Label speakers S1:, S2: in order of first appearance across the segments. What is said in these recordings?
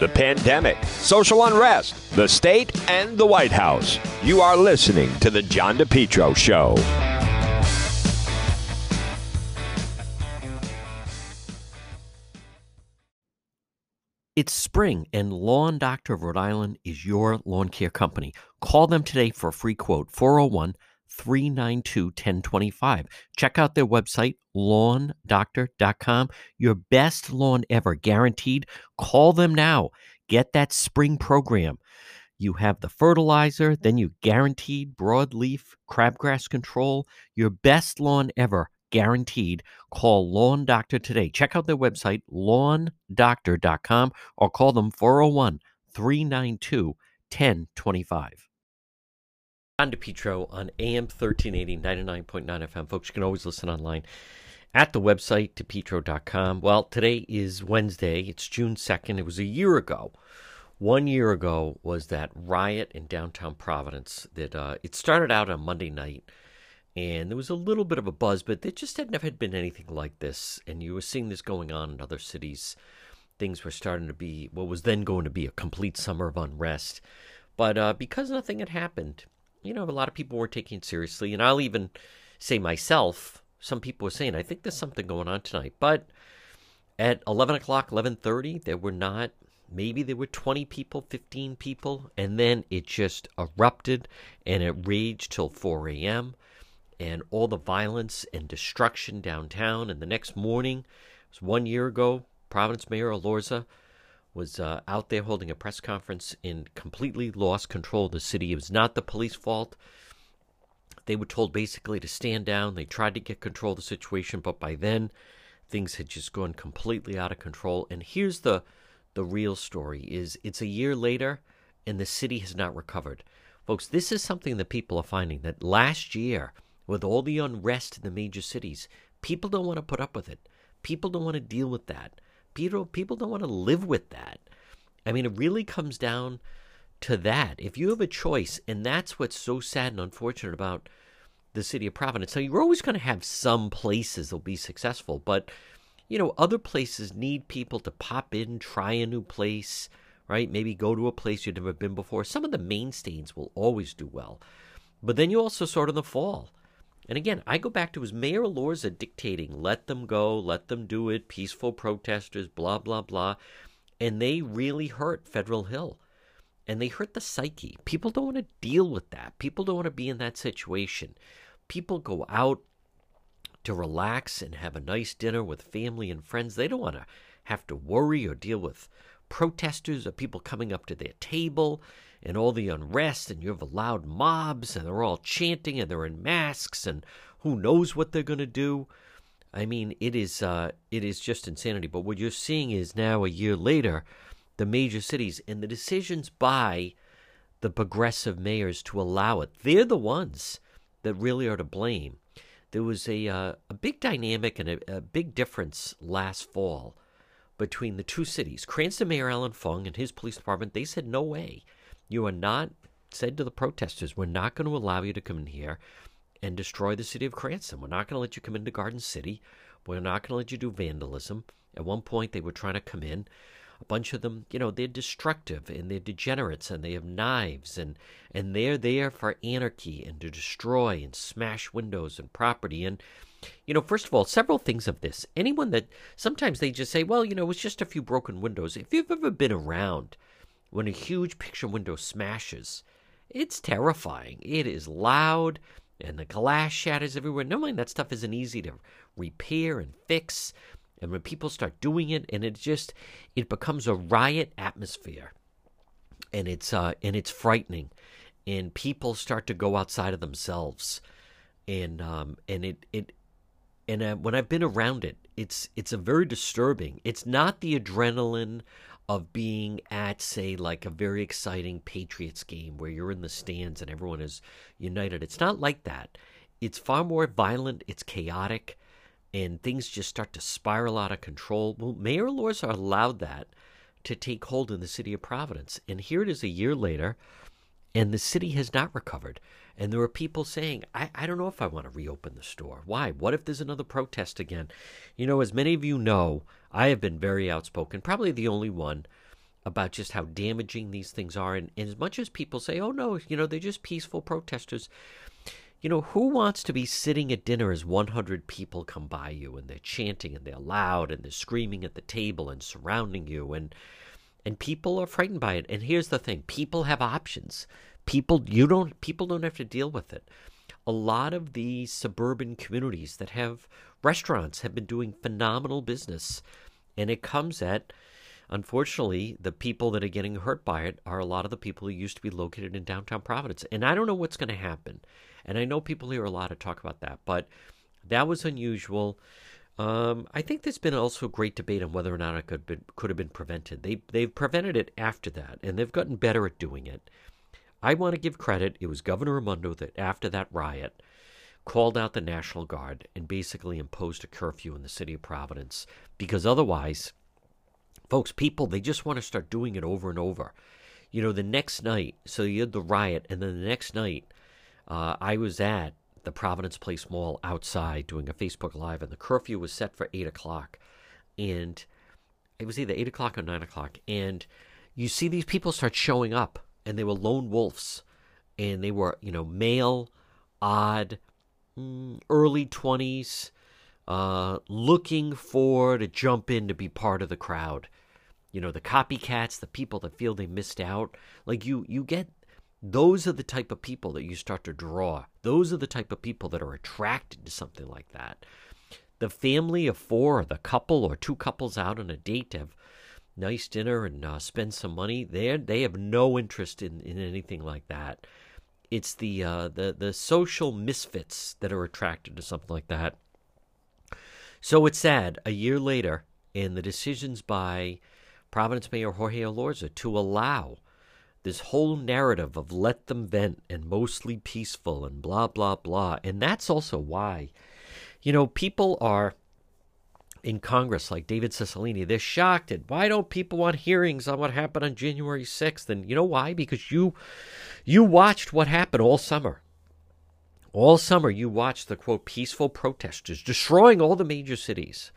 S1: the pandemic, social unrest, the state, and the White House. You are listening to The John DePetro Show.
S2: It's spring, and Lawn Doctor of Rhode Island is your lawn care company. Call them today for a free quote 401 392 1025. Check out their website, lawndoctor.com. Your best lawn ever, guaranteed. Call them now. Get that spring program. You have the fertilizer, then you guaranteed broadleaf crabgrass control. Your best lawn ever, guaranteed. Call Lawn Doctor today. Check out their website, lawndoctor.com, or call them 401 392 1025. John DePetro on AM 1380, 99.9 FM. Folks, you can always listen online at the website, depetro.com. Well, today is Wednesday. It's June 2nd. It was a year ago. One year ago was that riot in downtown Providence that uh, it started out on Monday night and there was a little bit of a buzz, but there just had never had been anything like this. And you were seeing this going on in other cities. Things were starting to be what was then going to be a complete summer of unrest. But uh, because nothing had happened, you know, a lot of people were taking it seriously. And I'll even say myself, some people were saying, I think there's something going on tonight. But at 11 o'clock, 11.30, there were not, maybe there were 20 people, 15 people. And then it just erupted and it raged till 4 a.m. And all the violence and destruction downtown. And the next morning, it was one year ago, Providence Mayor Elorza was uh, out there holding a press conference and completely lost control of the city. It was not the police fault. They were told basically to stand down. They tried to get control of the situation, but by then things had just gone completely out of control. And here's the the real story is it's a year later and the city has not recovered. Folks, this is something that people are finding that last year with all the unrest in the major cities, people don't want to put up with it. People don't want to deal with that people people don't want to live with that. I mean, it really comes down to that. If you have a choice, and that's what's so sad and unfortunate about the city of Providence. So you're always going to have some places that'll be successful, but you know, other places need people to pop in, try a new place, right? Maybe go to a place you've never been before. Some of the mainstays will always do well, but then you also sort of the fall. And again, I go back to his Mayor Elorza dictating, let them go, let them do it, peaceful protesters, blah, blah, blah. And they really hurt Federal Hill. And they hurt the psyche. People don't want to deal with that. People don't want to be in that situation. People go out to relax and have a nice dinner with family and friends. They don't want to have to worry or deal with protesters or people coming up to their table and all the unrest, and you have loud mobs, and they're all chanting, and they're in masks, and who knows what they're going to do. I mean, it is uh, it is just insanity. But what you're seeing is now a year later, the major cities and the decisions by the progressive mayors to allow it. They're the ones that really are to blame. There was a uh, a big dynamic and a, a big difference last fall between the two cities. Cranston Mayor Allan Fung and his police department, they said no way. You are not, said to the protesters, we're not going to allow you to come in here and destroy the city of Cranston. We're not going to let you come into Garden City. We're not going to let you do vandalism. At one point, they were trying to come in. A bunch of them, you know, they're destructive and they're degenerates and they have knives and and they're there for anarchy and to destroy and smash windows and property. And you know, first of all, several things of this. Anyone that sometimes they just say, well, you know, it's just a few broken windows. If you've ever been around when a huge picture window smashes. It's terrifying. It is loud and the glass shatters everywhere. Normally, that stuff isn't easy to repair and fix. And when people start doing it, and it just it becomes a riot atmosphere, and it's uh, and it's frightening, and people start to go outside of themselves, and um, and it it and uh, when I've been around it, it's it's a very disturbing. It's not the adrenaline of being at, say, like a very exciting Patriots game where you're in the stands and everyone is united. It's not like that. It's far more violent, it's chaotic, and things just start to spiral out of control. Well, Mayor Elorza allowed that to take hold in the city of Providence. And here it is a year later, and the city has not recovered. And there are people saying, I, I don't know if I want to reopen the store. Why? What if there's another protest again? You know, as many of you know, I have been very outspoken, probably the only one, about just how damaging these things are. And, and as much as people say, oh, no, you know, they're just peaceful protesters, you know, who wants to be sitting at dinner as 100 people come by you and they're chanting and they're loud and they're screaming at the table and surrounding you and and people are frightened by it. And here's the thing, people have options. People you don't people don't have to deal with it. A lot of these suburban communities that have restaurants have been doing phenomenal business and it comes at unfortunately, the people that are getting hurt by it are a lot of the people who used to be located in downtown Providence. And I don't know what's going to happen. And I know people hear a lot of talk about that, but that was unusual. Um, I think there's been also a great debate on whether or not it could been, could have been prevented. They they've prevented it after that, and they've gotten better at doing it. I want to give credit. It was Governor Raimondo that after that riot called out the National Guard and basically imposed a curfew in the city of Providence because otherwise Folks, people, they just want to start doing it over and over. You know, the next night, so you had the riot, and then the next night, uh, I was at the Providence Place Mall outside doing a Facebook Live, and the curfew was set for 8 o'clock. And it was either 8 o'clock or 9 o'clock. And you see these people start showing up, and they were lone wolves. And they were, you know, male, odd, mm, early 20s, uh, looking for to jump in to be part of the crowd. You know the copycats the people that feel they missed out. Like you you get those are the type of people that you start to draw. Those are the type of people that are attracted to something like that. The family of four the couple or two couples out on a date have nice dinner and uh, spend some money they they have no interest in, in anything like that. It's the uh, the the social misfits that are attracted to something like that. So it's sad. A year later and the decisions by Providence Mayor Jorge Elorza to allow this whole narrative of let them vent and mostly peaceful and blah, blah, blah. And that's also why, you know, people are in Congress, like David Cicilline, they're shocked at why don't people want hearings on what happened on January 6th? And you know why? Because you you watched what happened all summer. All summer you watched the quote peaceful protesters destroying all the major cities.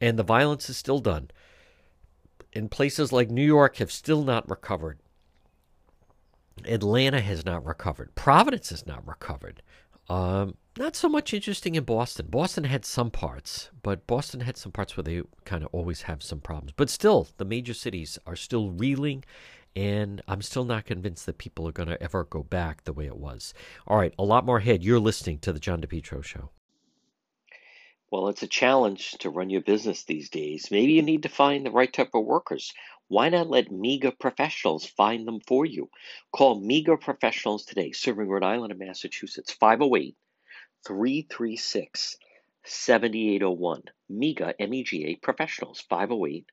S2: And the violence is still done and places like New York have still not recovered. Atlanta has not recovered. Providence has not recovered. Um, not so much interesting in Boston. Boston had some parts, but Boston had some parts where they kind of always have some problems. But still, the major cities are still reeling, and I'm still not convinced that people are going to ever go back the way it was. All right, a lot more ahead. You're listening to The John DePetro Show.
S3: Well, it's a challenge to run your business these days. Maybe you need to find the right type of workers. Why not let MEGA professionals find them for you? Call MEGA professionals today, serving Rhode Island and Massachusetts, 508 336 7801. MEGA, M E G A professionals, 508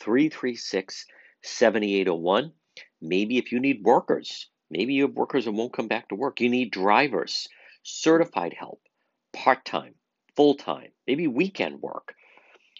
S3: 336 7801. Maybe if you need workers, maybe you have workers that won't come back to work, you need drivers, certified help, part time full time, maybe weekend work.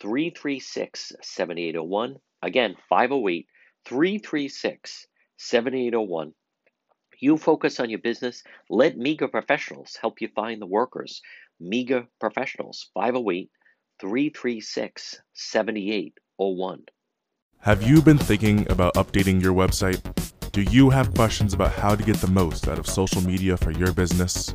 S3: 336 7801. Again, 508 336 7801. You focus on your business. Let MEGA professionals help you find the workers. MEGA professionals, 508 336 7801.
S4: Have you been thinking about updating your website? Do you have questions about how to get the most out of social media for your business?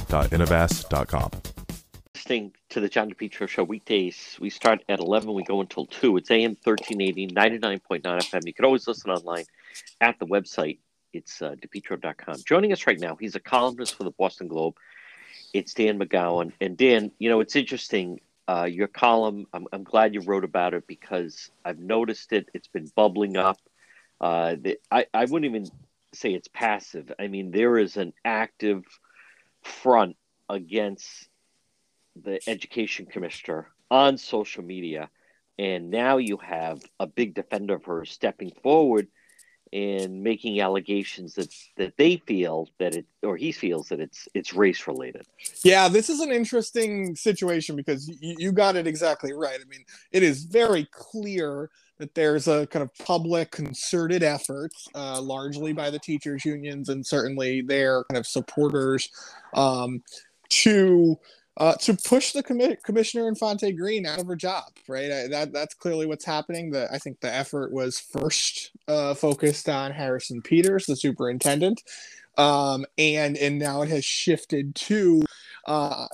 S4: www.innovast.com.
S3: Listening to the John DePetro Show weekdays, we start at 11, we go until 2. It's AM 1380, 99.9 FM. You can always listen online at the website,
S2: It's uh, depetro.com. Joining us right now, he's a columnist for the Boston Globe. It's Dan McGowan. And Dan, you know, it's interesting. Uh, your column, I'm, I'm glad you wrote about it because I've noticed it. It's been bubbling up. Uh, the, I, I wouldn't even say it's passive. I mean, there is an active front against the education commissioner on social media. And now you have a big defender of her stepping forward and making allegations that that they feel that it or he feels that it's it's race related.
S5: Yeah, this is an interesting situation because you, you got it exactly right. I mean, it is very clear that there's a kind of public concerted effort, uh, largely by the teachers unions and certainly their kind of supporters, um, to uh, to push the commi- commissioner Infante Green out of her job. Right, I, that that's clearly what's happening. The I think the effort was first uh, focused on Harrison Peters, the superintendent, um, and and now it has shifted to uh,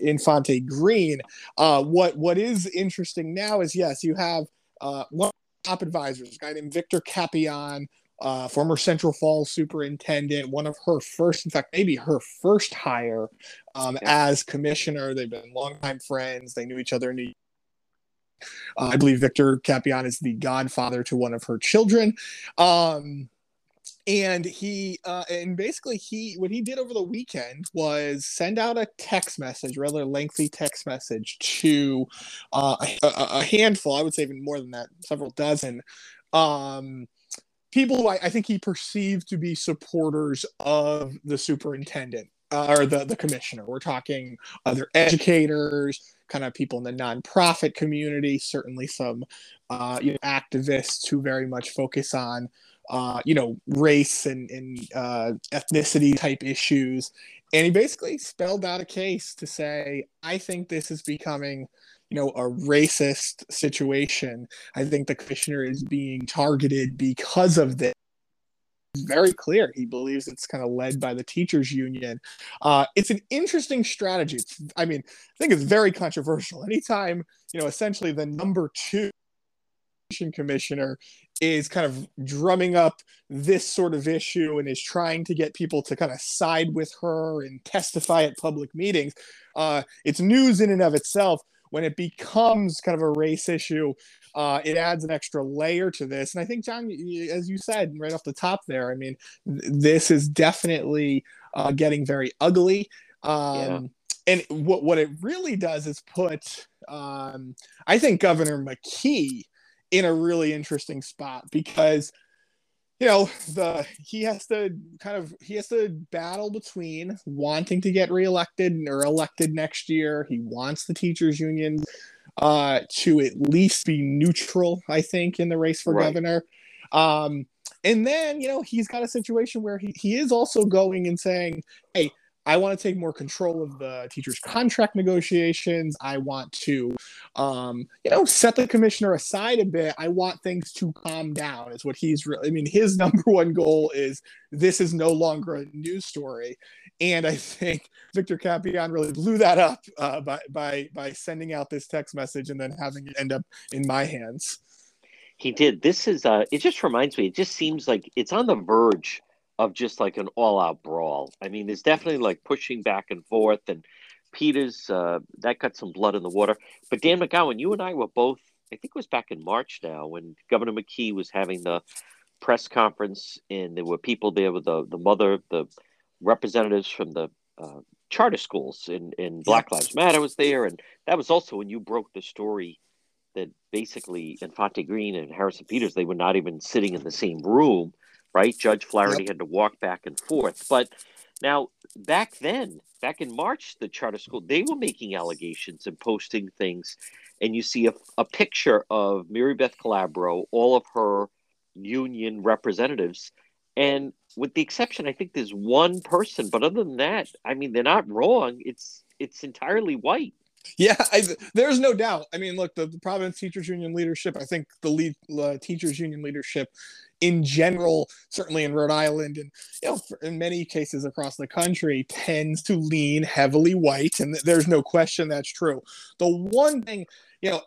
S5: Infante Green. Uh, what what is interesting now is yes, you have uh, one top advisors, a guy named Victor Capellan, uh, former Central Falls superintendent, one of her first, in fact, maybe her first hire um, yeah. as commissioner. They've been longtime friends. They knew each other in New uh, I believe Victor Capellan is the godfather to one of her children. Um, and he uh, and basically he what he did over the weekend was send out a text message rather lengthy text message to uh, a, a, handful i would say even more than that several dozen um, people who I, I, think he perceived to be supporters of the superintendent uh, or the, the commissioner. We're talking other educators kind of people in the nonprofit community certainly some uh, you know, activists who very much focus on uh, you know, race and, and uh, ethnicity type issues. And he basically spelled out a case to say, I think this is becoming, you know, a racist situation. I think the commissioner is being targeted because of this. Very clear. He believes it's kind of led by the teachers union. Uh, it's an interesting strategy. It's, I mean, I think it's very controversial. Anytime, you know, essentially the number two commissioner is kind of drumming up this sort of issue and is trying to get people to kind of side with her and testify at public meetings. Uh, it's news in and of itself. When it becomes kind of a race issue, uh, it adds an extra layer to this. And I think, John, as you said right off the top there, I mean, th- this is definitely uh, getting very ugly. Um, yeah. And what, what it really does is put, um, I think, Governor McKee in a really interesting spot because you know the he has to kind of he has to battle between wanting to get reelected or elected next year he wants the teachers union uh to at least be neutral i think in the race for right. governor um and then you know he's got a situation where he, he is also going and saying hey I want to take more control of the teachers' contract negotiations. I want to, um, you know, set the commissioner aside a bit. I want things to calm down. Is what he's really. I mean, his number one goal is this is no longer a news story, and I think Victor Capellan really blew that up uh, by by by sending out this text message and then having it end up in my hands.
S2: He did. This is. Uh, it just reminds me. It just seems like it's on the verge of just like an all out brawl. I mean, there's definitely like pushing back and forth, and Peters uh, that got some blood in the water. But Dan McGowan, you and I were both, I think it was back in March now, when Governor McKee was having the press conference, and there were people there with the the mother, the representatives from the uh, charter schools, and, and Black Lives Matter was there, and that was also when you broke the story that basically Infante Green and Harrison Peters they were not even sitting in the same room right? Judge Flaherty yep. had to walk back and forth. But now, back then, back in March, the charter school, they were making allegations and posting things. And you see a, a picture of Maribeth Calabro, all of her union representatives. And with the exception, I think there's one person, but other than that, I mean, they're not wrong. It's it's entirely white.
S5: Yeah, I, there's no doubt. I mean, look, the, the Providence Teachers Union leadership, I think the lead uh, teachers union leadership in general, certainly in Rhode Island and you know in many cases across the country, tends to lean heavily white, and there's no question that's true. The one thing you know,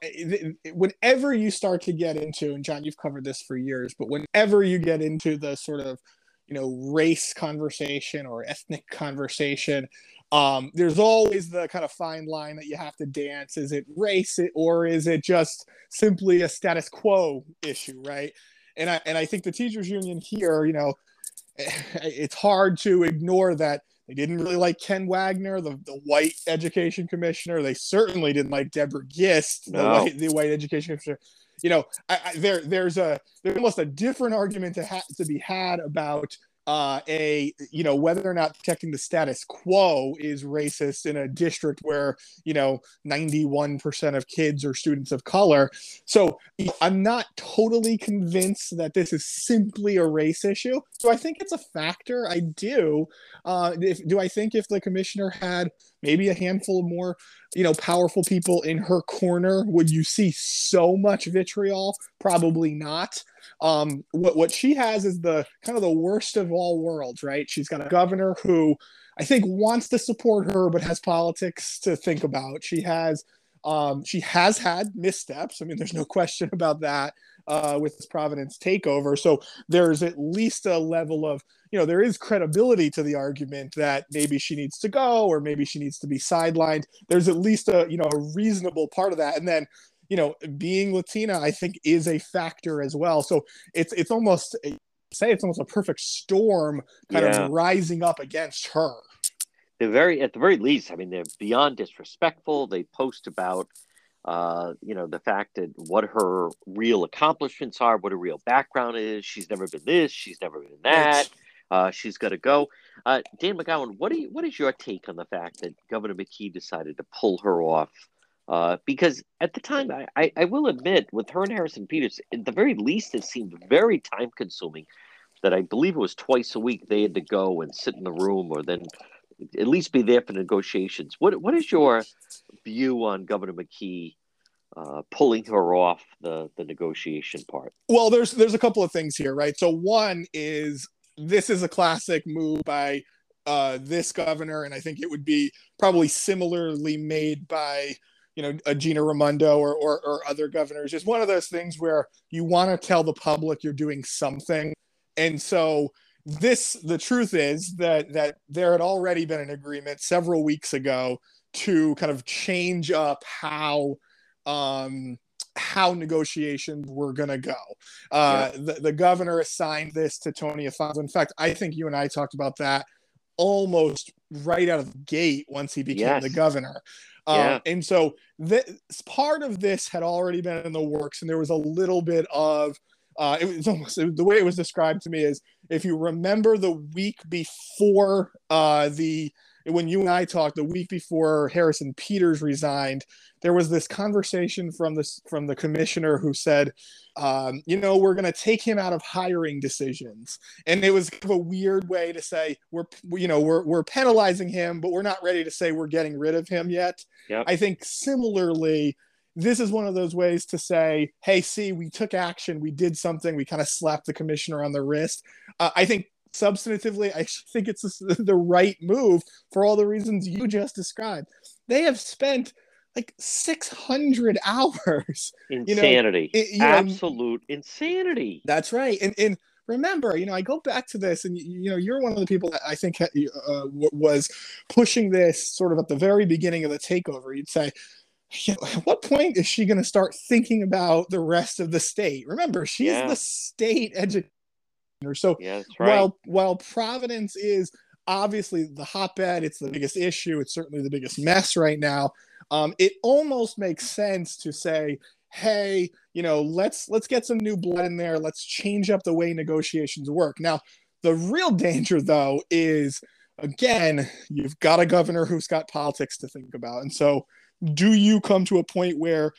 S5: whenever you start to get into, and John, you've covered this for years, but whenever you get into the sort of you know race conversation or ethnic conversation um, there's always the kind of fine line that you have to dance is it race or is it just simply a status quo issue right and i and i think the teachers union here you know it's hard to ignore that they didn't really like Ken Wagner, the, the white education commissioner. They certainly didn't like Deborah Gist, the,
S3: No.
S5: white, the white education commissioner. You know, I, I, there there's a there's almost a different argument to ha- to be had about uh, a you know whether or not protecting the status quo is racist in a district where you know 91% of kids are students of color. So I'm not totally convinced that this is simply a race issue. so I think it's a factor? I do. Uh, if, do I think if the commissioner had maybe a handful of more, you know, powerful people in her corner, would you see so much vitriol? Probably not. Um, what what she has is the kind of the worst of all worlds, right? She's got a governor who I think wants to support her, but has politics to think about. She has um, she has had missteps. I mean, there's no question about that uh, with this Providence takeover. So there's at least a level of, you know, there is credibility to the argument that maybe she needs to go or maybe she needs to be sidelined. There's at least a, you know, a reasonable part of that. And then, you know, being Latina, I think, is a factor as well. So it's it's almost say it's almost a perfect storm kind
S3: Yeah.
S5: of rising up against her.
S3: they're very at the very least i mean they're beyond disrespectful they post about uh, you know the fact that what her real accomplishments are what her real background is she's never been this she's never been that uh, she's got to go uh, dan mcgowan what do you what is your take on the fact that governor mckee decided to pull her off uh, because at the time I, I, I will admit with her and harrison peters at the very least it seemed very time consuming that i believe it was twice a week they had to go and sit in the room or then at least be there for negotiations. What what is your view on Governor McKee uh, pulling her off the the negotiation part?
S5: Well, there's there's a couple of things here, right? So one is this is a classic move by uh, this governor, and I think it would be probably similarly made by you know a Gina Raimondo or, or or other governors. It's one of those things where you want to tell the public you're doing something, and so this the truth is that that there had already been an agreement several weeks ago to kind of change up how um how negotiations were going to go. Uh, the, the governor assigned this to Tony Afonso. In fact, I think you and I talked about that almost right out of the gate once he became
S3: Yes.
S5: the governor.
S3: Yeah.
S5: Um, and so this part of this had already been in the works, and there was a little bit of uh, it was almost the way it was described to me is if you remember the week before uh, the when you and I talked the week before Harrison Peters resigned, there was this conversation from this from the commissioner who said, um, you know, we're going to take him out of hiring decisions, and it was kind of a weird way to say we're you know we're we're penalizing him, but we're not ready to say we're getting rid of him yet.
S3: Yep.
S5: I think similarly. This is one of those ways to say, "Hey, see, we took action. We did something. We kind of slapped the commissioner on the wrist." Uh, I think substantively, I think it's the right move for all the reasons you just described. They have spent like 600 hours. know,
S3: Insanity,
S5: it- you know-
S3: absolute insanity.
S5: That's right. And, and remember, you know, I go back to this, and you, you know, you're one of the people that I think uh, was pushing this sort of at the very beginning of the takeover. You'd say, you at what point is she going to start thinking about the rest of the state? Remember, she's
S3: Yeah.
S5: the state educator. So
S3: Yeah, right.
S5: while while Providence is obviously the hotbed, it's the biggest issue. It's certainly the biggest mess right now. Um, it almost makes sense to say, "Hey, you know, let's let's get some new blood in there. Let's change up the way negotiations work." Now, the real danger, though, is again, you've got a governor who's got politics to think about, and so do you come to a point where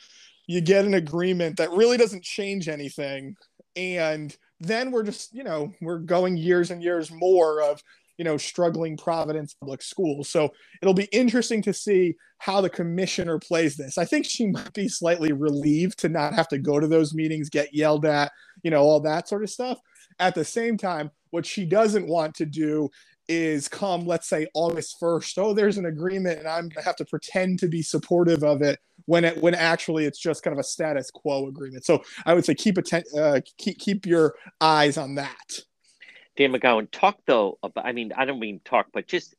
S5: you get an agreement that really doesn't change anything and then we're just you know we're going years and years more of you know struggling providence public schools. So it'll be interesting to see how the commissioner plays this. I think she might be slightly relieved to not have to go to those meetings get yelled at you know all that sort of stuff. At the same time what she doesn't want to do is come let's say august 1st oh there's an agreement and i'm going to have to pretend to be supportive of it when it when actually it's just kind of a status quo agreement so i would say keep atten- uh, keep keep your eyes on that
S2: Dan McGowan, talk though about, I mean, I don't mean talk, but just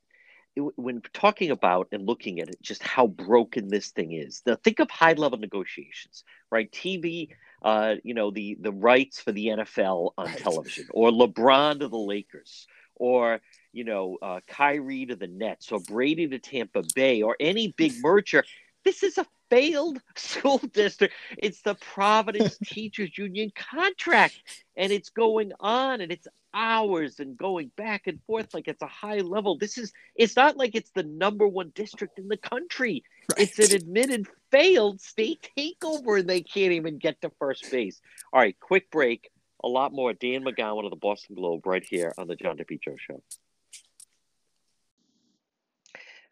S2: when talking about and looking at it, just how broken this thing is. Now, think of high level negotiations, right? TV, uh, you know, the, the rights for the NFL on right. television, or LeBron to the Lakers, or, you know, uh, Kyrie to the Nets, or Brady to Tampa Bay, or any big merger. This is a failed school district. It's the Providence Teachers Union contract, and it's going on, and it's hours and going back and forth like it's a high level. This is it's not like it's the number one district in the country. Right. It's an admitted failed state takeover and they can't even get to first base. All right, quick break. A lot more. Dan McGowan of the Boston Globe right here on the John DePetro show.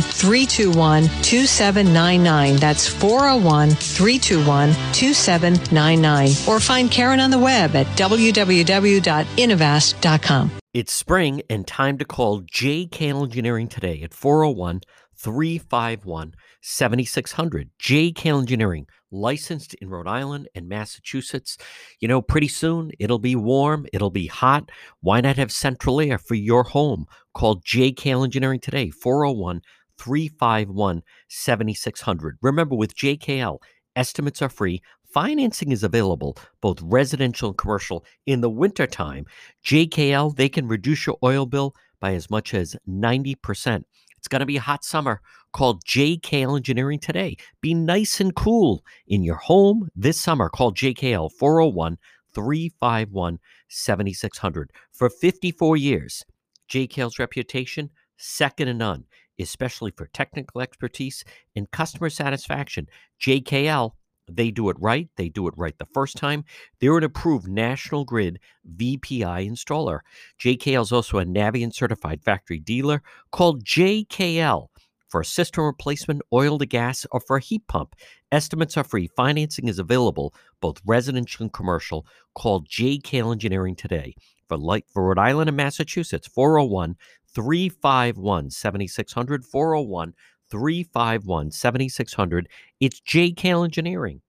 S6: 321 2799. That's 401 321 2799. Or find Karen on the web at www.innovast.com.
S7: It's spring and time to call JK Engineering today at 401 351 7600. JK Engineering, licensed in Rhode Island and Massachusetts. You know, pretty soon it'll be warm, it'll be hot. Why not have central air for your home? Call JK Engineering today, 401 351 7600. Remember, with JKL, estimates are free. Financing is available, both residential and commercial. In the wintertime, JKL, they can reduce your oil bill by as much as 90%. It's going to be a hot summer. Call JKL Engineering today. Be nice and cool in your home this summer. Call JKL 401 351 7600. For 54 years, JKL's reputation, second to none especially for technical expertise and customer satisfaction. JKL, they do it right. They do it right the first time. They're an approved National Grid VPI installer. JKL is also a Navien certified factory dealer called JKL for a system replacement, oil to gas, or for a heat pump. Estimates are free. Financing is available, both residential and commercial. Call JKL Engineering today for light for Rhode Island and Massachusetts, 401 351 7600 401 351 7600. It's JKL Engineering.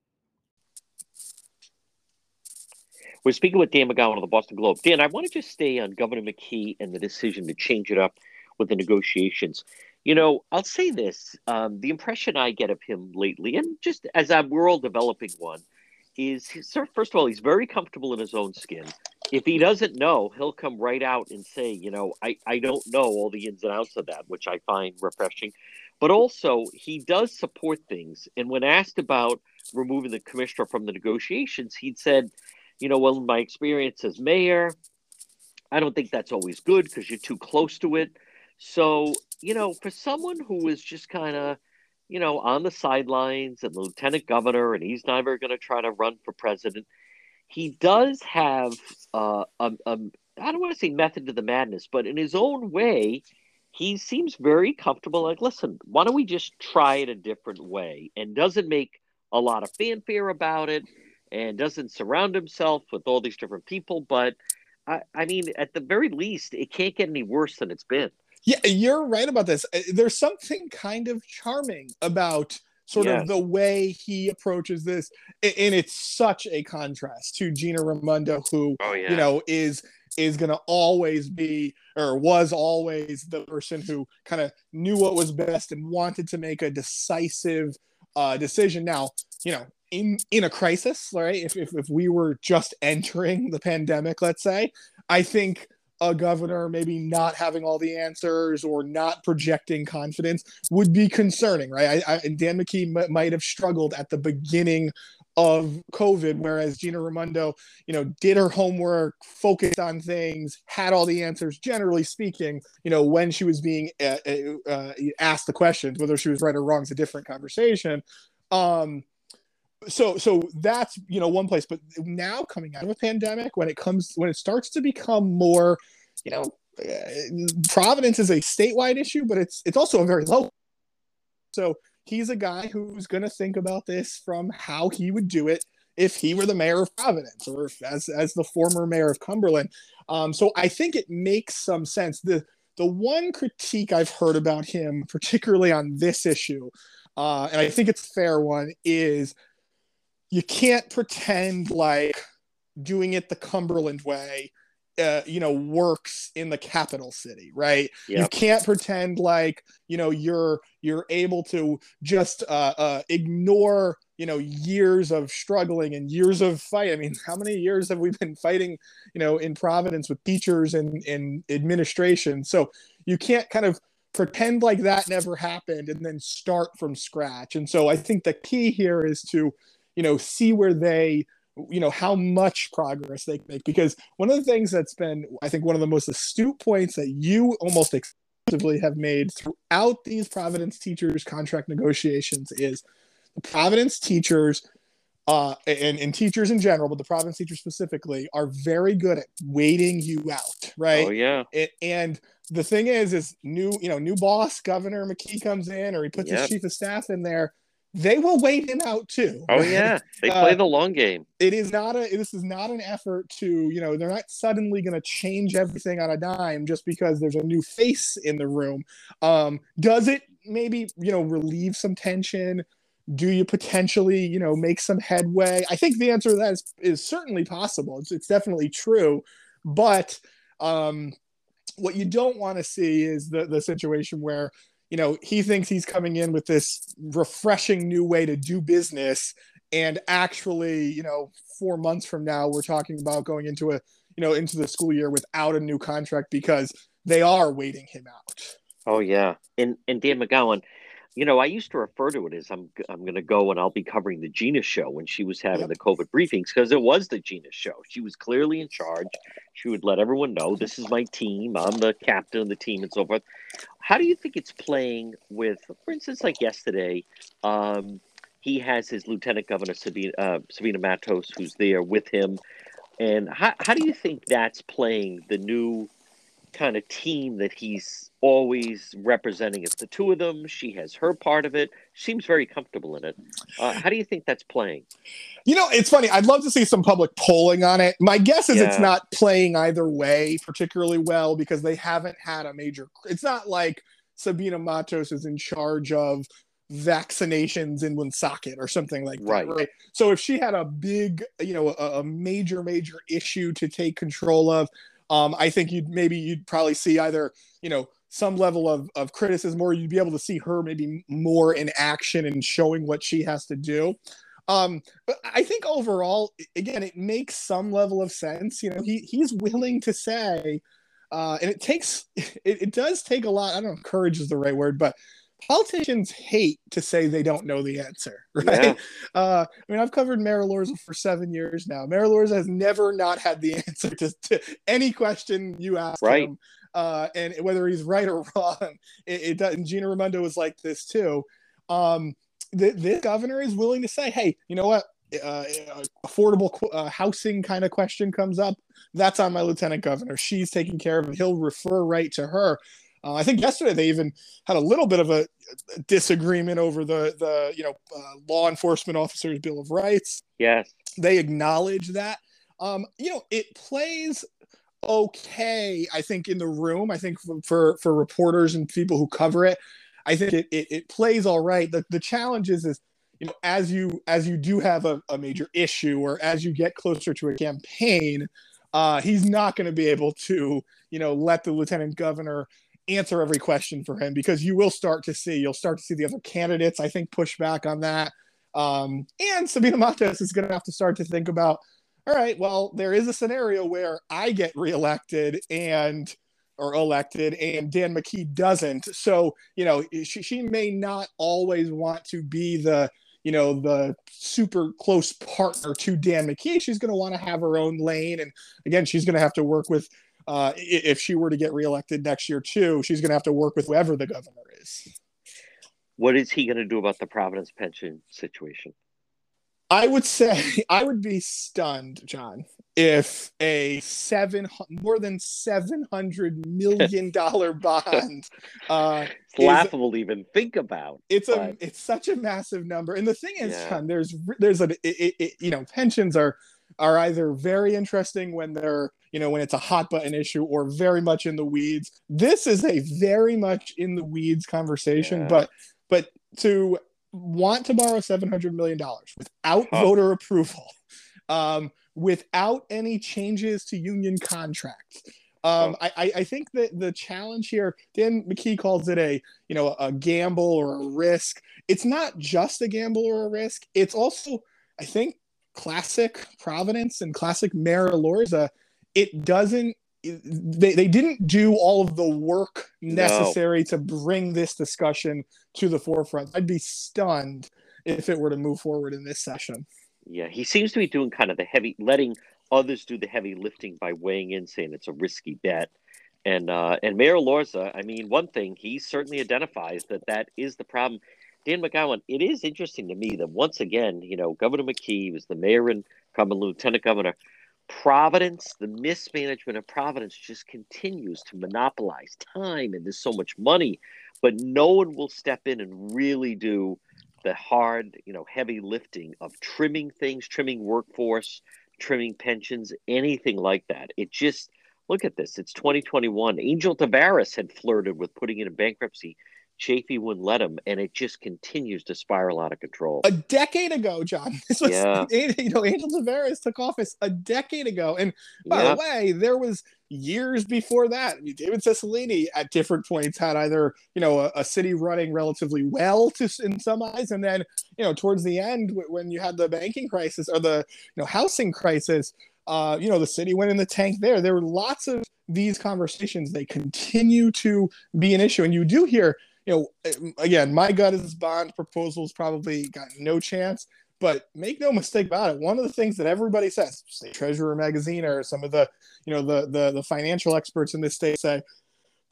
S2: We're speaking with Dan McGowan of the Boston Globe. Dan, I want to just stay on Governor McKee and the decision to change it up with the negotiations. You know, I'll say this: um, the impression I get of him lately, and just as I'm, we're all developing one, is first of all, he's very comfortable in his own skin. If he doesn't know, he'll come right out and say, you know, I, I don't know all the ins and outs of that, which I find refreshing. But also, he does support things. And when asked about removing the commissioner from the negotiations, he'd said, you know, well, in my experience as mayor, I don't think that's always good because you're too close to it. So, you know, for someone who is just kind of you know, on the sidelines and the lieutenant governor, and he's never going to try to run for president. He does have uh, a, a, I don't want to say method to the madness, but in his own way, he seems very comfortable. Like, listen, why don't we just try it a different way? And doesn't make a lot of fanfare about it and doesn't surround himself with all these different people. But
S3: I, I mean, at the very least, it can't get any worse than it's been.
S5: Yeah, you're right about this. Uh, there's something kind of charming about sort
S3: Yes.
S5: of the way he approaches this, and it's such a contrast to Gina Raimondo, who
S3: Oh yeah.
S5: you know is is going to always be or was always the person who kind of knew what was best and wanted to make a decisive uh, decision. Now, you know, in in a crisis, right? If, if if we were just entering the pandemic, let's say, I think a governor maybe not having all the answers or not projecting confidence would be concerning, right? I, I, and Dan McKee m- might have struggled at the beginning of COVID, whereas Gina Raimondo, you know, did her homework, focused on things, had all the answers. Generally speaking, you know, when she was being uh, uh, uh, asked the questions, whether she was right or wrong is a different conversation. Um, so so that's you know one place but now coming out of a pandemic when it comes when it starts to become more you know uh, providence is a statewide issue but it's it's also a very low. So he's a guy who's going to think about this from how he would do it if he were the mayor of providence or if, as as the former mayor of cumberland. Um, so i think it makes some sense. The the one critique i've heard about him particularly on this issue uh, and i think it's a fair one is you can't pretend like doing it the Cumberland way, uh, you know, works in the capital city, right? You can't pretend like you know you're you're able to just uh, uh, ignore you know years of struggling and years of fight. I mean, how many years have we been fighting, you know, in Providence with teachers and and administration? So you can't kind of pretend like that never happened and then start from scratch. And so I think the key here is to you know see where they you know how much progress they make because one of the things that's been i think one of the most astute points that you almost exclusively have made throughout these providence teachers contract negotiations is the providence teachers uh, and, and teachers in general but the providence teachers specifically are very good at waiting you out right
S3: Oh yeah.
S5: it, and the thing is is new you know new boss governor mckee comes in or he puts
S3: Yep.
S5: his chief of staff in there they will wait him out too
S3: Oh
S5: right?
S3: yeah. They
S5: Uh,
S3: play the long game.
S5: it is not a this is not an effort to you know they're not suddenly going to change everything on a dime just because there's a new face in the room um does it maybe you know relieve some tension do you potentially you know make some headway i think the answer to that is, is certainly possible it's, it's definitely true but um what you don't want to see is the the situation where you know he thinks he's coming in with this refreshing new way to do business and actually you know four months from now we're talking about going into a you know into the school year without a new contract because they are waiting him out
S3: Oh yeah. And and Dan McGowan, you know, I used to refer to it as I'm I'm going to go and I'll be covering the Gina show when she was having
S5: Yep.
S3: the COVID briefings because it was the Gina show. She was clearly in charge. She would let everyone know this is my team. I'm the captain of the team and so forth. How do you think it's playing with, for instance, like yesterday? Um, he has his lieutenant governor Sabina, uh, Sabina Matos, who's there with him. And how, how do you think that's playing the new kind of team that he's always representing? It's the two of them. She has her part of it. Seems very comfortable in it. Uh, how do you think that's playing?
S5: you know it's funny i'd love to see some public polling on it my guess is it's not playing either way particularly well because they haven't had a major it's not like sabina matos is in charge of vaccinations in Woonsocket or something like that,
S3: Right.
S5: right? So if she had a big, you know, a, a major, major issue to take control of, um, I think you'd maybe you'd probably see either, you know, some level of, of criticism or you'd be able to see her maybe more in action and showing what she has to do. Um, but I think overall, again, it makes some level of sense. You know, he he's willing to say, uh, and it takes it, it does take a lot. I don't know, courage is the right word, but politicians hate to say they don't know the answer, right?
S3: Yeah.
S5: Uh, I mean, I've covered Mayor Elorza for seven years now. Mayor Elorza has never not had the answer to, to any question you ask
S3: Right.
S5: him, uh, and whether he's right or wrong. It, it does. And Gina Raimondo was like this too. Um, the, this governor is willing to say, "Hey, you know what? Uh, affordable uh, housing kind of question comes up. That's on my lieutenant governor. She's taking care of it. He'll refer right to her." Uh, I think yesterday they even had a little bit of a disagreement over the the you know uh, law enforcement officers bill of rights
S3: Yes.
S5: they acknowledge that um you know it plays okay. I think in the room, I think for for, for reporters and people who cover it, I think it, it, it plays all right. The the challenge is is you know as you as you do have a, a major issue or as you get closer to a campaign, uh, he's not going to be able to you know let the lieutenant governor answer every question for him because you will start to see you'll start to see the other candidates I think push back on that. Um, and Sabina Matos is going to have to start to think about all right, well, there is a scenario where I get reelected and or elected and Dan McKee doesn't. So, you know, she, she may not always want to be the, you know, the super close partner to Dan McKee. She's going to want to have her own lane. And again, she's going to have to work with, uh, if she were to get reelected next year too, she's going to have to work with whoever the governor is.
S2: What is he going to do about the Providence pension situation?
S5: I would say I would be stunned, John, if a seven more than seven hundred million dollar bond.
S2: Uh, it's laughable to even think about.
S5: It's but... a it's such a massive number, and the thing is, yeah. John, there's there's a it, it, you know pensions are are either very interesting when they're you know when it's a hot button issue or very much in the weeds. This is a very much in the weeds conversation, yeah. but but to want to borrow $700 million without huh. voter approval, um, without any changes to union contracts. Um, I, I think that the challenge here, Dan McKee calls it a, you know, a gamble or a risk. It's not just a gamble or a risk. It's also, I think, classic Providence and classic Mayor Elorza. It doesn't they, they didn't do all of the work necessary no. to bring this discussion to the forefront. I'd be stunned if it were to move forward in this session.
S2: Yeah, he seems to be doing kind of the heavy, letting others do the heavy lifting by weighing in, saying it's a risky bet. And uh, and Mayor Elorza, I mean, one thing he certainly identifies that that is the problem. Dan McGowan, it is interesting to me that once again, you know, Governor McKee was the mayor and Cumberland Lieutenant Governor Providence, the mismanagement of Providence just continues to monopolize time, and there's so much money, but no one will step in and really do the hard, you know, heavy lifting of trimming things, trimming workforce, trimming pensions, anything like that. It just look at this. It's 2021. Angel Tavares had flirted with putting in bankruptcy Chafee wouldn't let him, and it just continues to spiral out of control.
S5: A decade ago, John, this was yeah. you know Angel Tavares took office a decade ago, and by yeah. the way, there was years before that. I mean, David Cicilline at different points had either you know a, a, city running relatively well to in some eyes, and then you know towards the end when you had the banking crisis or the you know housing crisis, uh, you know the city went in the tank there. There were lots of these conversations. They continue to be an issue, and you do hear you know, again, my gut is bond proposals probably got no chance. But make no mistake about it. One of the things that everybody says, say Treasurer Magaziner or some of the, you know, the the, the financial experts in this state say,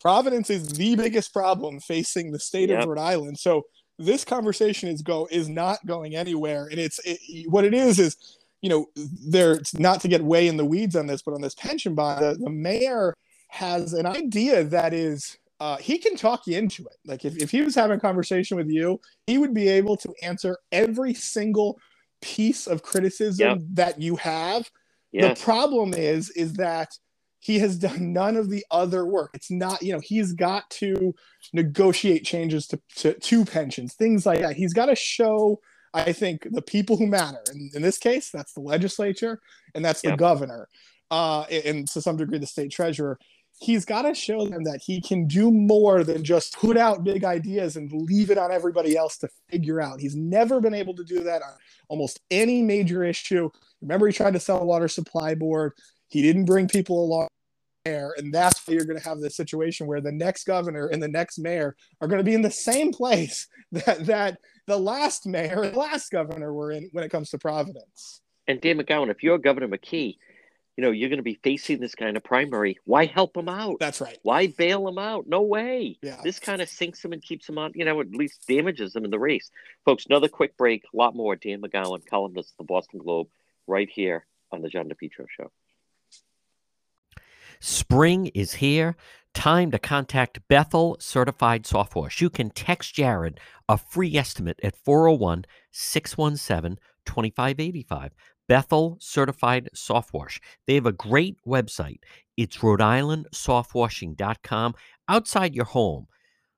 S5: Providence is the biggest problem facing the state yep. of Rhode Island. So this conversation is go is not going anywhere, and it's it, what it is is, you know, there not to get way in the weeds on this, but on this pension bond, the, the mayor has an idea that is uh, he can talk you into it. Like if, if he was having a conversation with you, he would be able to answer every single piece of criticism yep. that you have. The problem is, is that he has done none of the other work. It's not, you know, he's got to negotiate changes to, to, to pensions, things like that. He's got to show, I think, the people who matter. And in this case, that's the legislature and that's yep. the governor. Uh, and to some degree, the state treasurer he's got to show them that he can do more than just put out big ideas and leave it on everybody else to figure out. He's never been able to do that on almost any major issue. Remember, he tried to sell a water supply board. He didn't bring people along there, and that's why you're going to have this situation where the next governor and the next mayor are going to be in the same place that that the last mayor and last governor were in when it comes to Providence.
S2: And Dan McGowan, if you're Governor McKee, you know, you're going to be facing this kind of primary. Why help them out?
S5: That's right.
S2: Why bail them out? No way.
S5: Yeah.
S2: This kind of sinks them and keeps them on, you know, at least damages them in the race. Folks, another quick break. A lot more. Dan McGowan, columnist of the Boston Globe, right here on the John DePetro Show.
S8: Spring is here. Time to contact Bethel Certified Softwash. You can text Jared a free estimate at 401 617 2585.
S2: Bethel Certified Soft Wash. They have a great website. It's Rhode Island softwashing.com outside your home.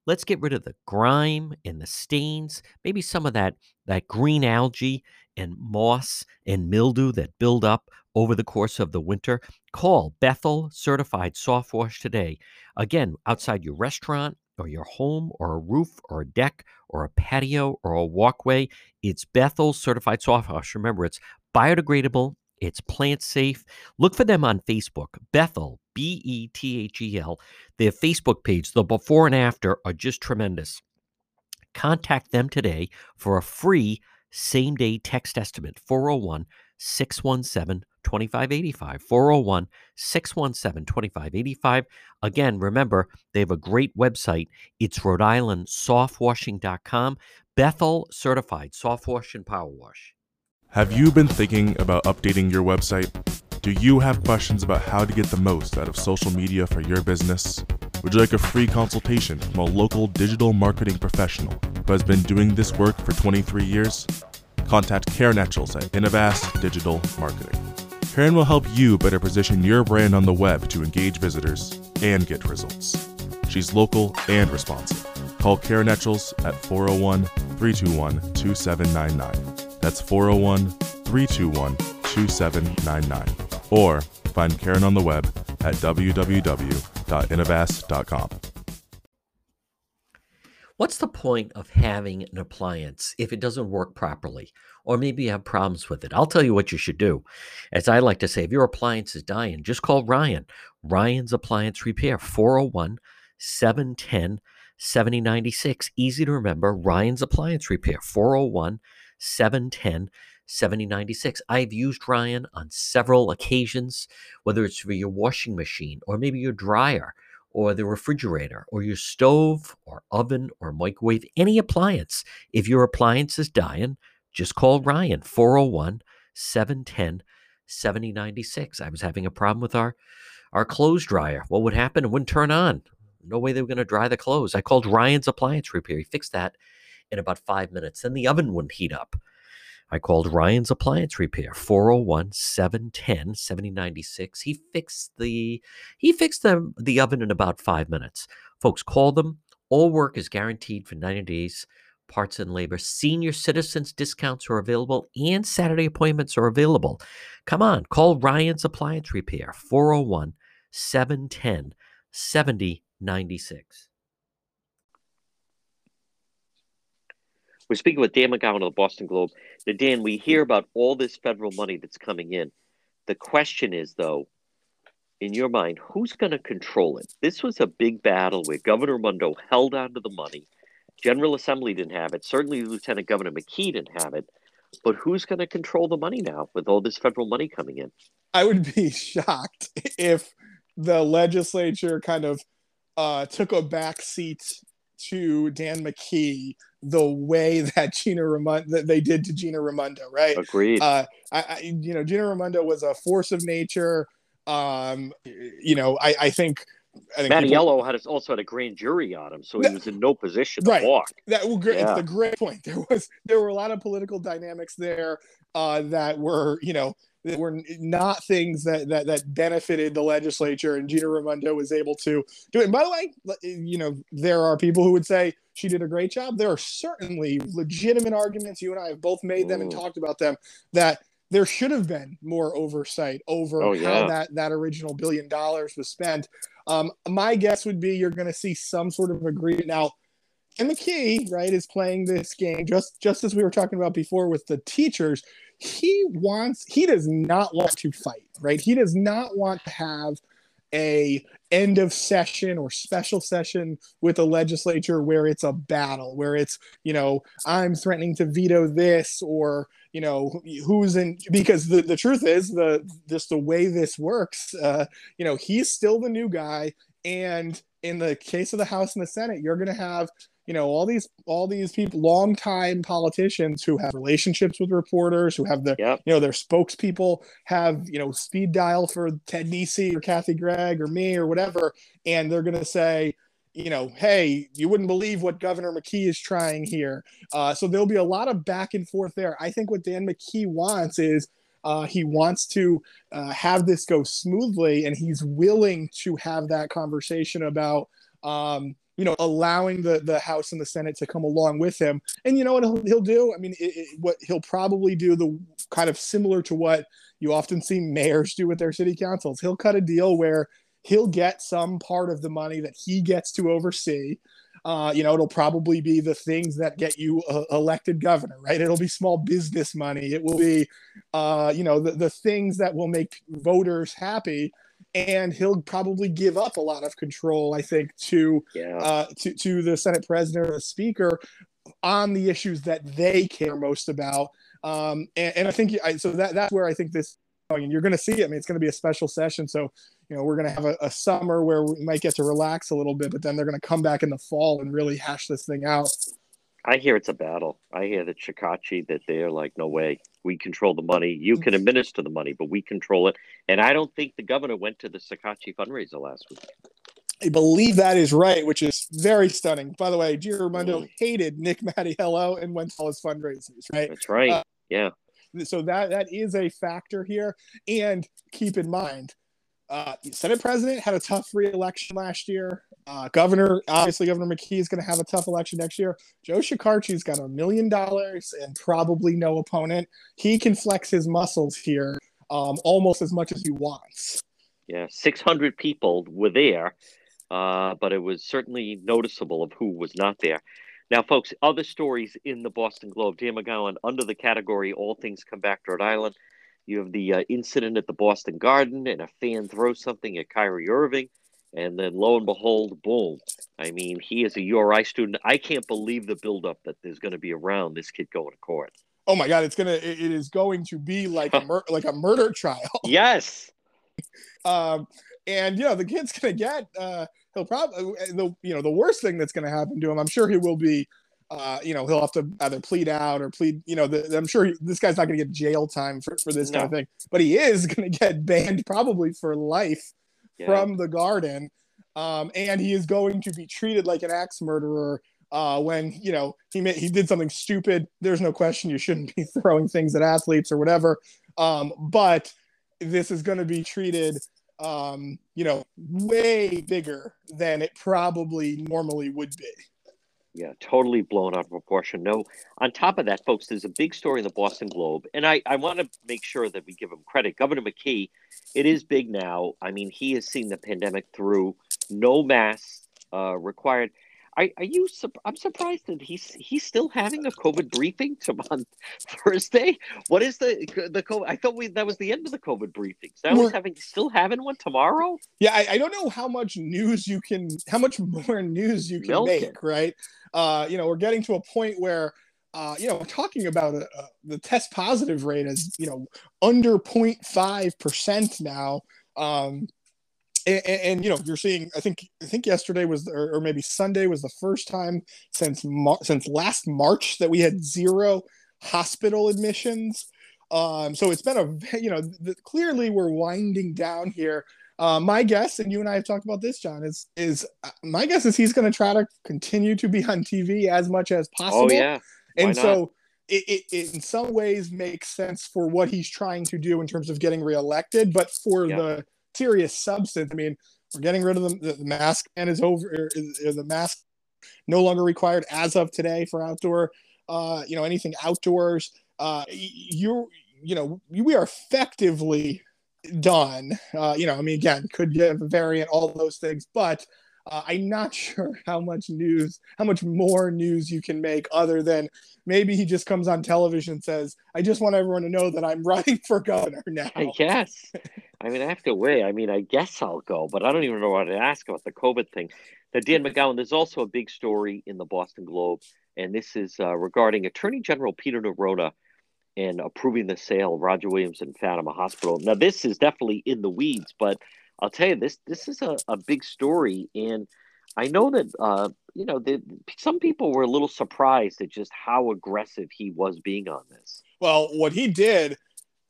S2: Let's get rid of the grime and the stains, maybe some of that, that green algae and moss and mildew that build up over the course of the winter. Call Bethel Certified Soft Wash today. Again, outside your restaurant or your home or a roof or a deck or a patio or a walkway, it's Bethel Certified Soft Wash. Remember, it's biodegradable, it's plant safe. Look for them on Facebook, Bethel, B E T H E L. Their Facebook page, the before and after are just tremendous. Contact them today for a free same day text estimate 401 617 2585. 401 617 2585. Again, remember, they have a great website. It's Rhode Island softwashing.com. Bethel certified soft wash and power wash.
S4: Have you been thinking about updating your website? Do you have questions about how to get the most out of social media for your business? Would you like a free consultation from a local digital marketing professional who has been doing this work for 23 years? Contact Karen Etchels at Innovast Digital Marketing. Karen will help you better position your brand on the web to engage visitors and get results. She's local and responsive. Call Karen Etchels at 401 321 2799. That's 401 321 2799. Or find Karen on the web at www.innovast.com.
S2: What's the point of having an appliance if it doesn't work properly? Or maybe you have problems with it. I'll tell you what you should do. As I like to say, if your appliance is dying, just call Ryan. Ryan's Appliance Repair, 401 710 7096. Easy to remember. Ryan's Appliance Repair, 401 710 7096. I've used Ryan on several occasions, whether it's for your washing machine or maybe your dryer or the refrigerator or your stove or oven or microwave, any appliance. If your appliance is dying, just call Ryan 401 710 7096. I was having a problem with our our clothes dryer. What would happen? It wouldn't turn on. No way they were going to dry the clothes. I called Ryan's appliance repair. He fixed that in about five minutes. Then the oven wouldn't heat up. I called Ryan's Appliance Repair, 401 710 7096. He fixed the he fixed the, the oven in about five minutes. Folks, call them. All work is guaranteed for 90 days. Parts and labor. Senior citizens discounts are available and Saturday appointments are available. Come on, call Ryan's Appliance Repair, 401 710 7096.
S3: We're speaking with Dan McGowan of the Boston Globe. Now, Dan, we hear about all this federal money that's coming in. The question is, though, in your mind, who's going to control it? This was a big battle where Governor Raimondo held on to the money. General Assembly didn't have it. Certainly, Lieutenant Governor McKee didn't have it. But who's going to control the money now with all this federal money coming in?
S5: I would be shocked if the legislature kind of uh, took a back seat to Dan McKee the way that Gina Raimondo that they did to Gina Raimondo, right?
S3: Agreed.
S5: Uh, I, I, you know, Gina Raimondo was a force of nature. Um, you know, I, I think. I think
S3: Mattiello people, had also had a grand jury on him, so he was in no position
S5: right.
S3: to walk.
S5: That well, great. Yeah. It's a great point. There was there were a lot of political dynamics there uh, that were you know that were not things that that that benefited the legislature, and Gina Raimondo was able to do it. And by the way, you know there are people who would say she did a great job. There are certainly legitimate arguments. You and I have both made them and talked about them that there should have been more oversight over oh, yeah. how that that original billion dollars was spent. Um, my guess would be you're going to see some sort of agreement now. And the key, right, is playing this game just just as we were talking about before with the teachers he wants he does not want to fight right he does not want to have a end of session or special session with the legislature where it's a battle where it's you know i'm threatening to veto this or you know who's in because the, the truth is the just the way this works uh you know he's still the new guy. And in the case of the house and the senate you're going to have you know all these all these people longtime politicians who have relationships with reporters who have the yep. you know their spokespeople have you know speed dial for ted nesi or kathy gregg or me or whatever and they're going to say you know hey you wouldn't believe what governor mckee is trying here uh, so there'll be a lot of back and forth there i think what dan mckee wants is Uh, he wants to uh, have this go smoothly, and he's willing to have that conversation about, um, you know, allowing the the House and the Senate to come along with him. And you know what he'll, he'll do? I mean, it, it, what he'll probably do the kind of similar to what you often see mayors do with their city councils. He'll cut a deal where he'll get some part of the money that he gets to oversee uh, you know, it'll probably be the things that get you uh, elected governor, right? It'll be small business money. It will be, uh, you know, the, the things that will make voters happy. And he'll probably give up a lot of control, I think, to yeah. uh, to, to the Senate president or the speaker on the issues that they care most about. Um, and, and I think I, so that that's where I think this and you're going to see it. I mean, it's going to be a special session. So, you know, we're going to have a, a, summer where we might get to relax a little bit, but then they're going to come back in the fall and really hash this thing out.
S2: I hear it's a battle. I hear that Shekarchi that they're like, no way, we control the money. You can administer the money, but we control it. And I don't think the governor went to the Shekarchi fundraiser last week.
S5: I believe that is right, which is very stunning. By the way, Gina Raimondo mm. hated Nick Mattiello and went to all his fundraisers, right?
S2: That's right. Uh, yeah.
S5: So that that is a factor here. And keep in mind, uh, Senate president had a tough re-election last year. Uh, governor, obviously, Governor McKee is going to have a tough election next year. Joe Shekarchi's got a million dollars and probably no opponent. He can flex his muscles here um, almost as much as he wants.
S2: Yeah, 600 people were there, uh, but it was certainly noticeable of who was not there. Now, folks, other stories in the Boston Globe. Dan McGowan, under the category All Things Come Back to Rhode Island, you have the uh, incident at the Boston Garden and a fan throws something at Kyrie Irving. And then lo and behold, boom. I mean, he is a URI student. I can't believe the buildup that there's going to be around this kid going to court.
S5: Oh my God, it's gonna it is going to be like a mur- like a murder trial.
S2: Yes.
S5: um, and you know the kid's gonna get uh, he'll probably the you know the worst thing that's gonna happen to him. I'm sure he will be. Uh, you know he'll have to either plead out or plead. You know, the, I'm sure he, this guy's not going to get jail time for, for this no. kind of thing, but he is going to get banned probably for life from the garden, um, and he is going to be treated like an axe murderer uh, when you know he made, he did something stupid. There's no question you shouldn't be throwing things at athletes or whatever, um, but this is going to be treated um, you know, way bigger than it probably normally would be.
S2: Yeah, totally blown out of proportion. No, on top of that, folks, there's a big story in the Boston Globe, and I, I want to make sure that we give him credit. Governor McKee, it is big now. I mean, he has seen the pandemic through, no masks uh, required. Are, are you? I'm surprised that he's he's still having a COVID briefing on Thursday. What is the the COVID? I thought we that was the end of the COVID briefings. Now he's having still having one tomorrow.
S5: Yeah, I, I, don't know how much news you can, how much more news you can Milk make, it. right? Uh, you know, we're getting to a point where. Uh, you know, we're talking about uh, the test positive rate is, you know, under 0.5% now. Um, and, and, you know you're seeing i think i think yesterday was or, or maybe sunday was the first time since Mar- since last march that we had zero hospital admissions um, so it's been a you know the, clearly we're winding down here uh, my guess and you and i have talked about this john is is uh, my guess is he's going to try to continue to be on tv as much as oh, possible
S2: oh yeah
S5: Why and not? so it, it, it, in some ways makes sense for what he's trying to do in terms of getting reelected but for yeah. the serious substance. I mean, we're getting rid of the, the mask and is over. The mask no longer required as of today for outdoor, uh, you know, anything outdoors. Uh, you you know, we are effectively done. Uh, you know, I mean, again, could get a variant, all those things, but uh, I'm not sure how much news, how much more news you can make other than maybe he just comes on television and says, I just want everyone to know that I'm running for governor now.
S2: Yes. I mean, I have to wait. I mean, I guess I'll go, but I don't even know what to ask about the COVID thing. Now, Dan McGowan, there's also a big story in the Boston Globe, and this is uh, regarding Attorney General Peter Neronha and approving the sale of Roger Williams and Fatima Hospital. Now, this is definitely in the weeds, but I'll tell you this: this is a, a big story, and I know that uh, you know the, some people were a little surprised at just how aggressive he was being on this.
S5: Well, what he did,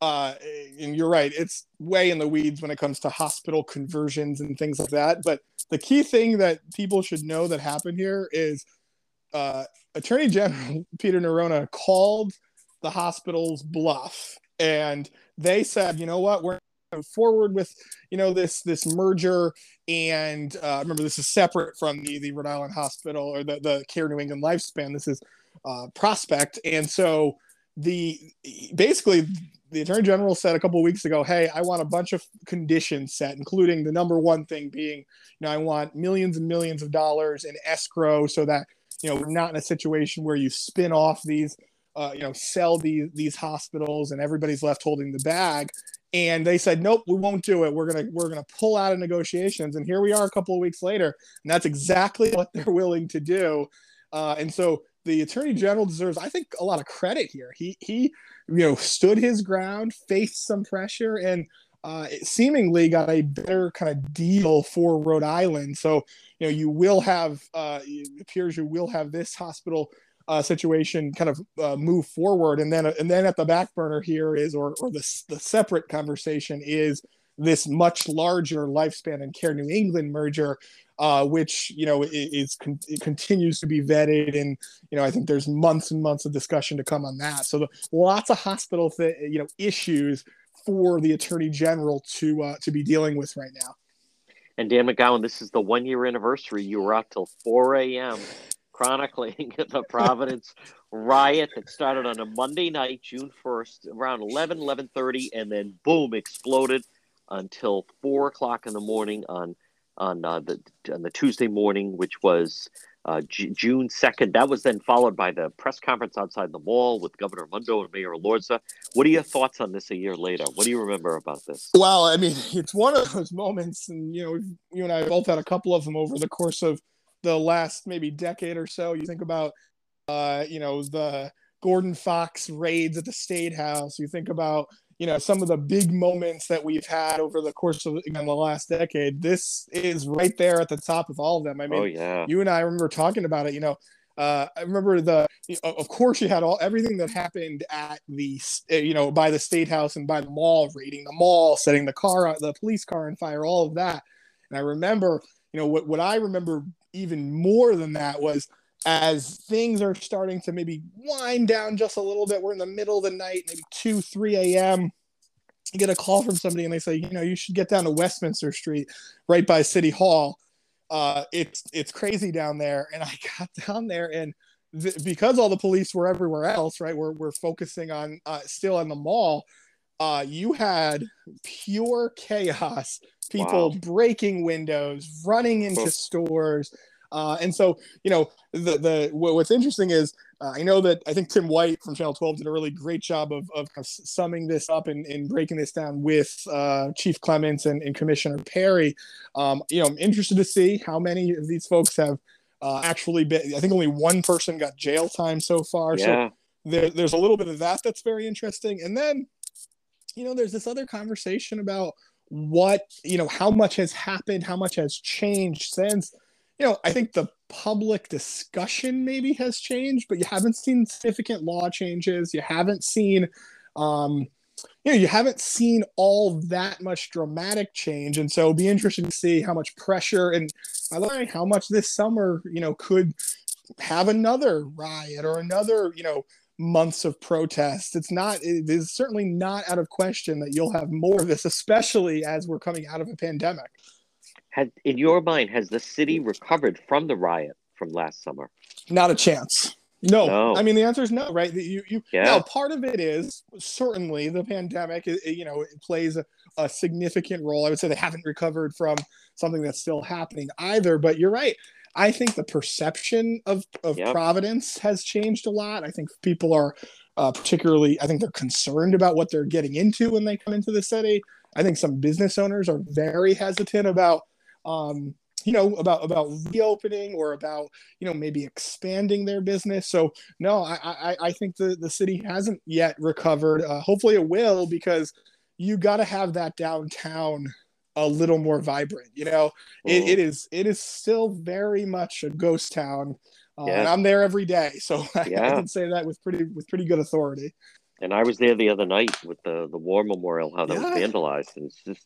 S5: uh, and you're right, it's way in the weeds when it comes to hospital conversions and things like that. But the key thing that people should know that happened here is uh, Attorney General Peter Neronha called the hospital's bluff and they said, you know what, we're forward with you know this this merger. And uh, remember this is separate from the the rhode island hospital or the, the care new england lifespan. This is uh, prospect. And so the basically the attorney general said a couple of weeks ago hey i want a bunch of conditions set including the number one thing being you know i want millions and millions of dollars in escrow so that you know we're not in a situation where you spin off these uh, you know sell these these hospitals and everybody's left holding the bag and they said nope we won't do it. We're gonna we're gonna pull out of negotiations. And here we are a couple of weeks later and that's exactly what they're willing to do. Uh, and so the attorney general deserves i think a lot of credit here. He he you know stood his ground faced some pressure and uh, seemingly got a better kind of deal for rhode island. So you know you will have uh, it appears you will have this hospital uh, situation kind of uh, move forward, and then and then at the back burner here is, or or the the separate conversation is this much larger lifespan and Care New England merger, uh, which you know is, con- continues to be vetted, and you know I think there's months and months of discussion to come on that. So the, lots of hospital th- you know issues for the Attorney General to uh, to be dealing with right now.
S3: And Dan McGowan, this is the one year anniversary. You were out till 4 a.m chronicling the Providence riot that started on a Monday night, June 1st, around 11, 11.30, and then boom, exploded until 4 o'clock in the morning on on uh, the on the Tuesday morning, which was uh, J- June 2nd. That was then followed by the press conference outside the mall with Governor Raimondo and Mayor Elorza. What are your thoughts on this a year later? What do you remember about this?
S5: Well, I mean, it's one of those moments, and you know, you and I both had a couple of them over the course of the last maybe decade or so. You think about, uh, you know, the Gordon Fox raids at the State House. You think about, you know, some of the big moments that we've had over the course of again, the last decade. This is right there at the top of all of them. I mean,
S3: oh, yeah.
S5: you and I remember talking about it. You know, uh, I remember the, of course, you had all everything that happened at the, you know, by the state house and by the mall, raiding the mall, setting the car, the police car on fire, all of that. And I remember, you know, what what I remember even more than that was as things are starting to maybe wind down just a little bit. We're in the middle of the night, maybe 2, 3 a.m. You get a call from somebody and they say, you know, you should get down to Westminster Street right by City Hall. Uh, it's it's crazy down there. And I got down there and th- because all the police were everywhere else, right? We're, we're focusing on uh, still on the mall. Uh, you had pure chaos people wow. breaking windows, running into oh. stores. Uh, and so, you know, the the what's interesting is uh, I know that I think Tim White from Channel 12 did a really great job of, of, of summing this up and, and, breaking this down with uh, Chief Clements and, and Commissioner Perry. Um, you know, I'm interested to see how many of these folks have uh, actually been. I think only one person got jail time so far. Yeah. So there, there's a little bit of that that's very interesting. And then, you know, there's this other conversation about what you know how much has happened how much has changed since. You know i think the public discussion maybe has changed but you haven't seen significant law changes. You haven't seen um you know you haven't seen all that much dramatic change. And so be interesting to see how much pressure and i like how much this summer you know could have another riot or another you know months of protest. It's not, it is certainly not out of question that you'll have more of this, especially as we're coming out of a pandemic.
S3: Had, in your mind, has the city recovered from the riot from last summer?
S5: Not a chance. No. no. I mean, the answer is no, right? You, you, yeah. Now, part of it is certainly the pandemic, it, you know, it plays a, a significant role. I would say they haven't recovered from something that's still happening either, but you're right. I think the perception of, of yep. Providence has changed a lot. I think people are uh, particularly, I think they're concerned about what they're getting into when they come into the city. I think some business owners are very hesitant about, um, you know, about about reopening or about you know maybe expanding their business. So no, I I, I think the the city hasn't yet recovered. Uh, hopefully, it will because you got to have that downtown a little more vibrant. You know, it, it is it is still very much a ghost town, uh, yeah. and I'm there every day, so yeah. I, can say that with pretty with pretty good authority.
S3: And I was there the other night with the the war memorial, how that yeah. was vandalized, and it's just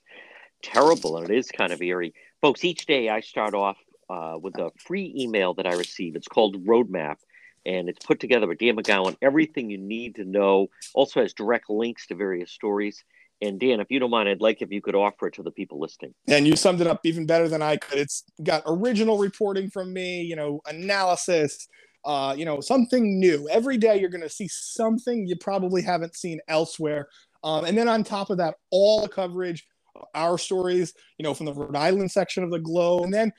S3: terrible, and it is kind of eerie, folks. Each day I start off uh, with a free email that I receive. It's called Rhode Map. and it's put together by Dan McGowan. Everything you need to know. Also has direct links to various stories. And Dan, if you don't mind, I'd like if you could offer it to the people listening.
S5: And you summed it up even better than I could. It's got original reporting from me, you know, analysis, uh, you know, something new. Every day you're going to see something you probably haven't seen elsewhere. Um, and then on top of that, all the coverage, our stories, you know, from the Rhode Island section of the Globe, and then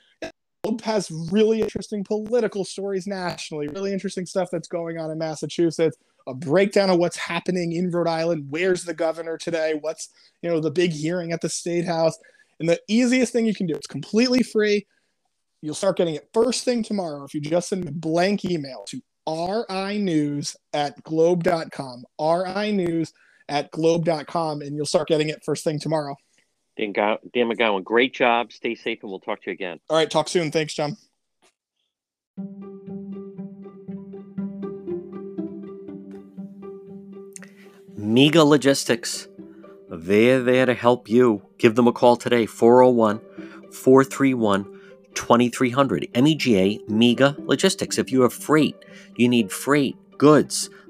S5: has really interesting political stories nationally, really interesting stuff that's going on in Massachusetts. A breakdown of what's happening in Rhode Island. Where's the governor today? What's you know the big hearing at the state house? And the easiest thing you can do, it's completely free. You'll start getting it first thing tomorrow if you just send a blank email to rinews at globe.com. rinews at globe.com, and you'll start getting it first thing tomorrow.
S3: Dan, Dan McGowan, great job. Stay safe, and we'll talk to you again.
S5: All right, talk soon. Thanks, John.
S2: Mega Logistics. They're there to help you. Give them a call today, 401 431 2300. MEGA Mega Logistics. If you have freight, you need freight, goods,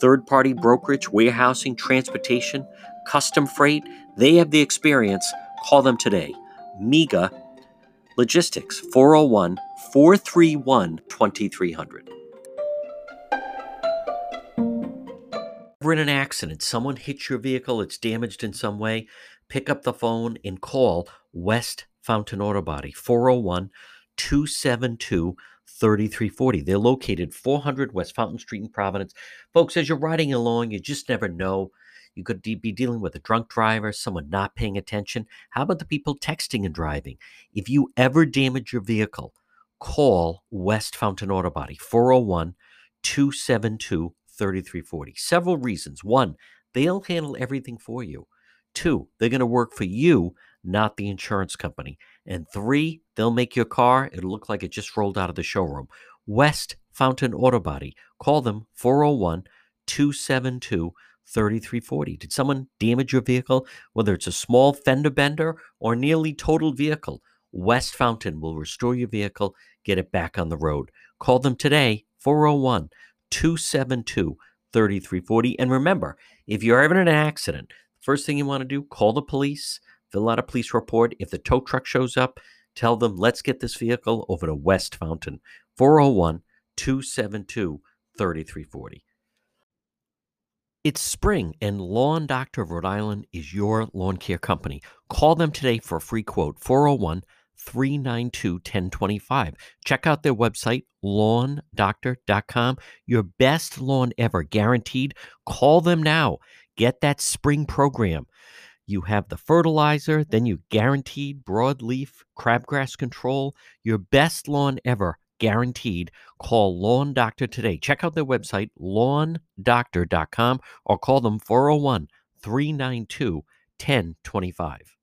S2: third party brokerage, warehousing, transportation, custom freight. They have the experience. Call them today. MEGA Logistics, 401 431 2300. We're in an accident, someone hits your vehicle, it's damaged in some way, pick up the phone and call West Fountain Auto Body, 401 272 3340. They're located 400 West Fountain Street in Providence. Folks, as you're riding along, you just never know. You could be dealing with a drunk driver, someone not paying attention. How about the people texting and driving? If you ever damage your vehicle, call West Fountain Auto Body, 401 272 3340. Several reasons. One, they'll handle everything for you. Two, they're going to work for you, not the insurance company. And three, they'll make your car, it'll look like it just rolled out of the showroom. West Fountain Auto Body. Call them 401 272 3340. Did someone damage your vehicle? Whether it's a small fender bender or nearly totaled vehicle, West Fountain will restore your vehicle, get it back on the road. Call them today, 401 272 3340. And remember, if you're ever in an accident, first thing you want to do, call the police fill out a police report. If the tow truck shows up, tell them, let's get this vehicle over to West Fountain, 401 272 3340. It's spring, and Lawn Doctor of Rhode Island is your lawn care company. Call them today for a free quote 401 392 1025. Check out their website, lawndoctor.com. Your best lawn ever, guaranteed. Call them now. Get that spring program. You have the fertilizer, then you guaranteed broadleaf crabgrass control, your best lawn ever, guaranteed. Call Lawn Doctor today. Check out their website, lawndoctor.com, or call them 401 392 1025.